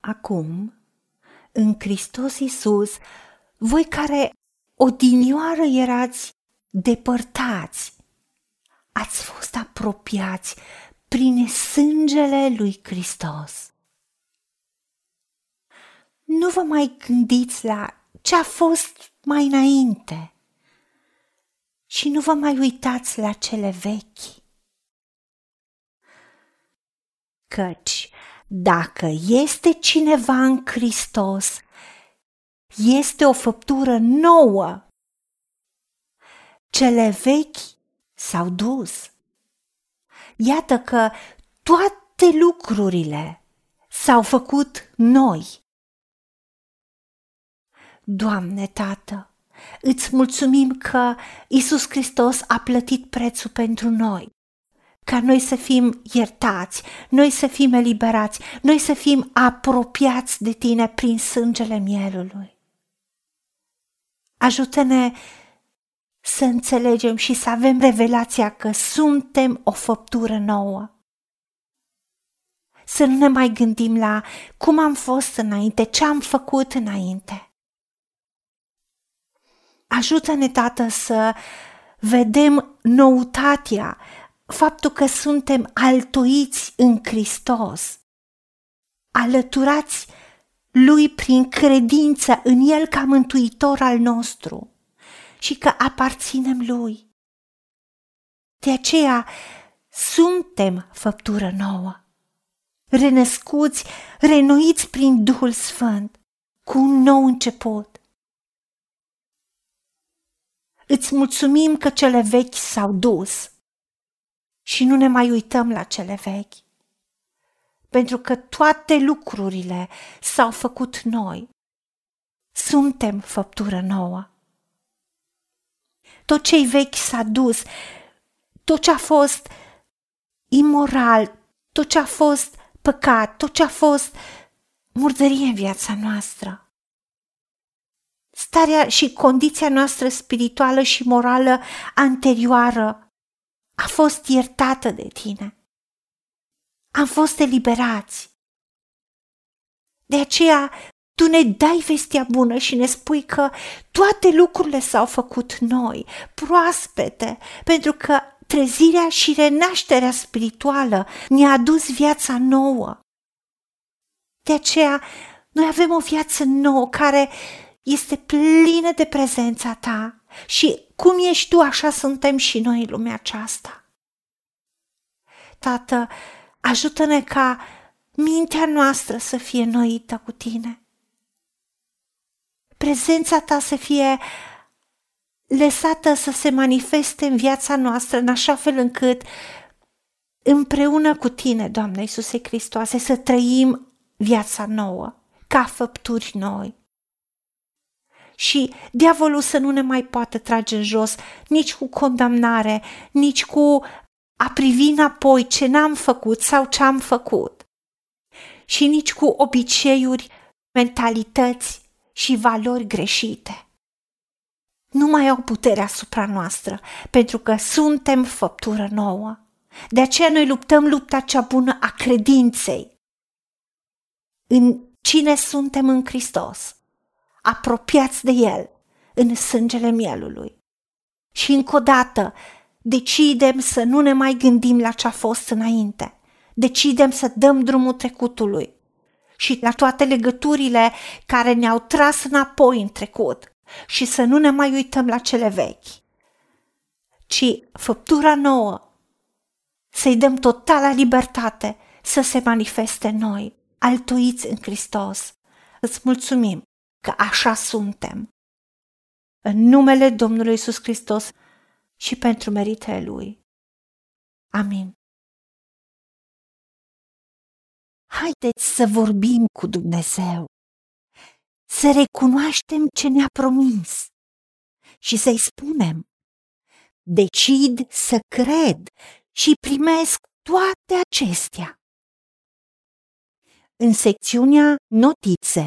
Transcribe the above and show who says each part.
Speaker 1: Acum, în Hristos Iisus, voi care odinioară erați depărtați, ați fost apropiați prin sângele lui Hristos. Nu vă mai gândiți la ce a fost mai înainte și nu vă mai uitați la cele vechi. Căci dacă este cineva în Hristos, este o făptură nouă. Cele vechi s-au dus. Iată că toate lucrurile s-au făcut noi. Doamne, Tată, îți mulțumim că Isus Hristos a plătit prețul pentru noi, ca noi să fim iertați, noi să fim eliberați, noi să fim apropiați de Tine prin sângele mielului. Ajută-ne să înțelegem și să avem revelația că suntem o făptură nouă. Să nu ne mai gândim la cum am fost înainte, ce am făcut înainte. Ajută-ne, Tată, să vedem noutatea, faptul că suntem altoiți în Hristos, alăturați lui prin credință în El ca mântuitor al nostru și că aparținem lui. De aceea suntem făptură nouă, renăscuți, renoiți prin Duhul Sfânt, cu un nou început. Îți mulțumim că cele vechi s-au dus și nu ne mai uităm la cele vechi pentru că toate lucrurile s-au făcut noi. Suntem făptură nouă. Tot ce-i vechi s-a dus, tot ce a fost imoral, tot ce a fost păcat, tot ce a fost murdărie în viața noastră. Starea și condiția noastră spirituală și morală anterioară a fost iertată de tine am fost eliberați. De aceea, tu ne dai vestea bună și ne spui că toate lucrurile s-au făcut noi, proaspete, pentru că trezirea și renașterea spirituală ne-a adus viața nouă. De aceea, noi avem o viață nouă care este plină de prezența ta și cum ești tu, așa suntem și noi în lumea aceasta. Tată, Ajută-ne ca mintea noastră să fie noită cu tine. Prezența ta să fie lăsată să se manifeste în viața noastră în așa fel încât împreună cu tine, Doamne Iisuse Hristoase, să trăim viața nouă, ca făpturi noi. Și diavolul să nu ne mai poată trage în jos nici cu condamnare, nici cu a privi înapoi ce n-am făcut sau ce am făcut. Și nici cu obiceiuri, mentalități și valori greșite. Nu mai au putere asupra noastră, pentru că suntem făptură nouă. De aceea noi luptăm lupta cea bună a credinței. În cine suntem în Hristos, apropiați de El, în sângele mielului. Și încă o dată, Decidem să nu ne mai gândim la ce a fost înainte. Decidem să dăm drumul trecutului și la toate legăturile care ne-au tras înapoi în trecut și să nu ne mai uităm la cele vechi, ci făptura nouă, să-i dăm totala libertate să se manifeste în noi, altuiți în Hristos. Îți mulțumim că așa suntem. În numele Domnului Isus Hristos, și pentru meritele Lui. Amin. Haideți să vorbim cu Dumnezeu, să recunoaștem ce ne-a promis și să-i spunem, decid să cred și primesc toate acestea. În secțiunea Notițe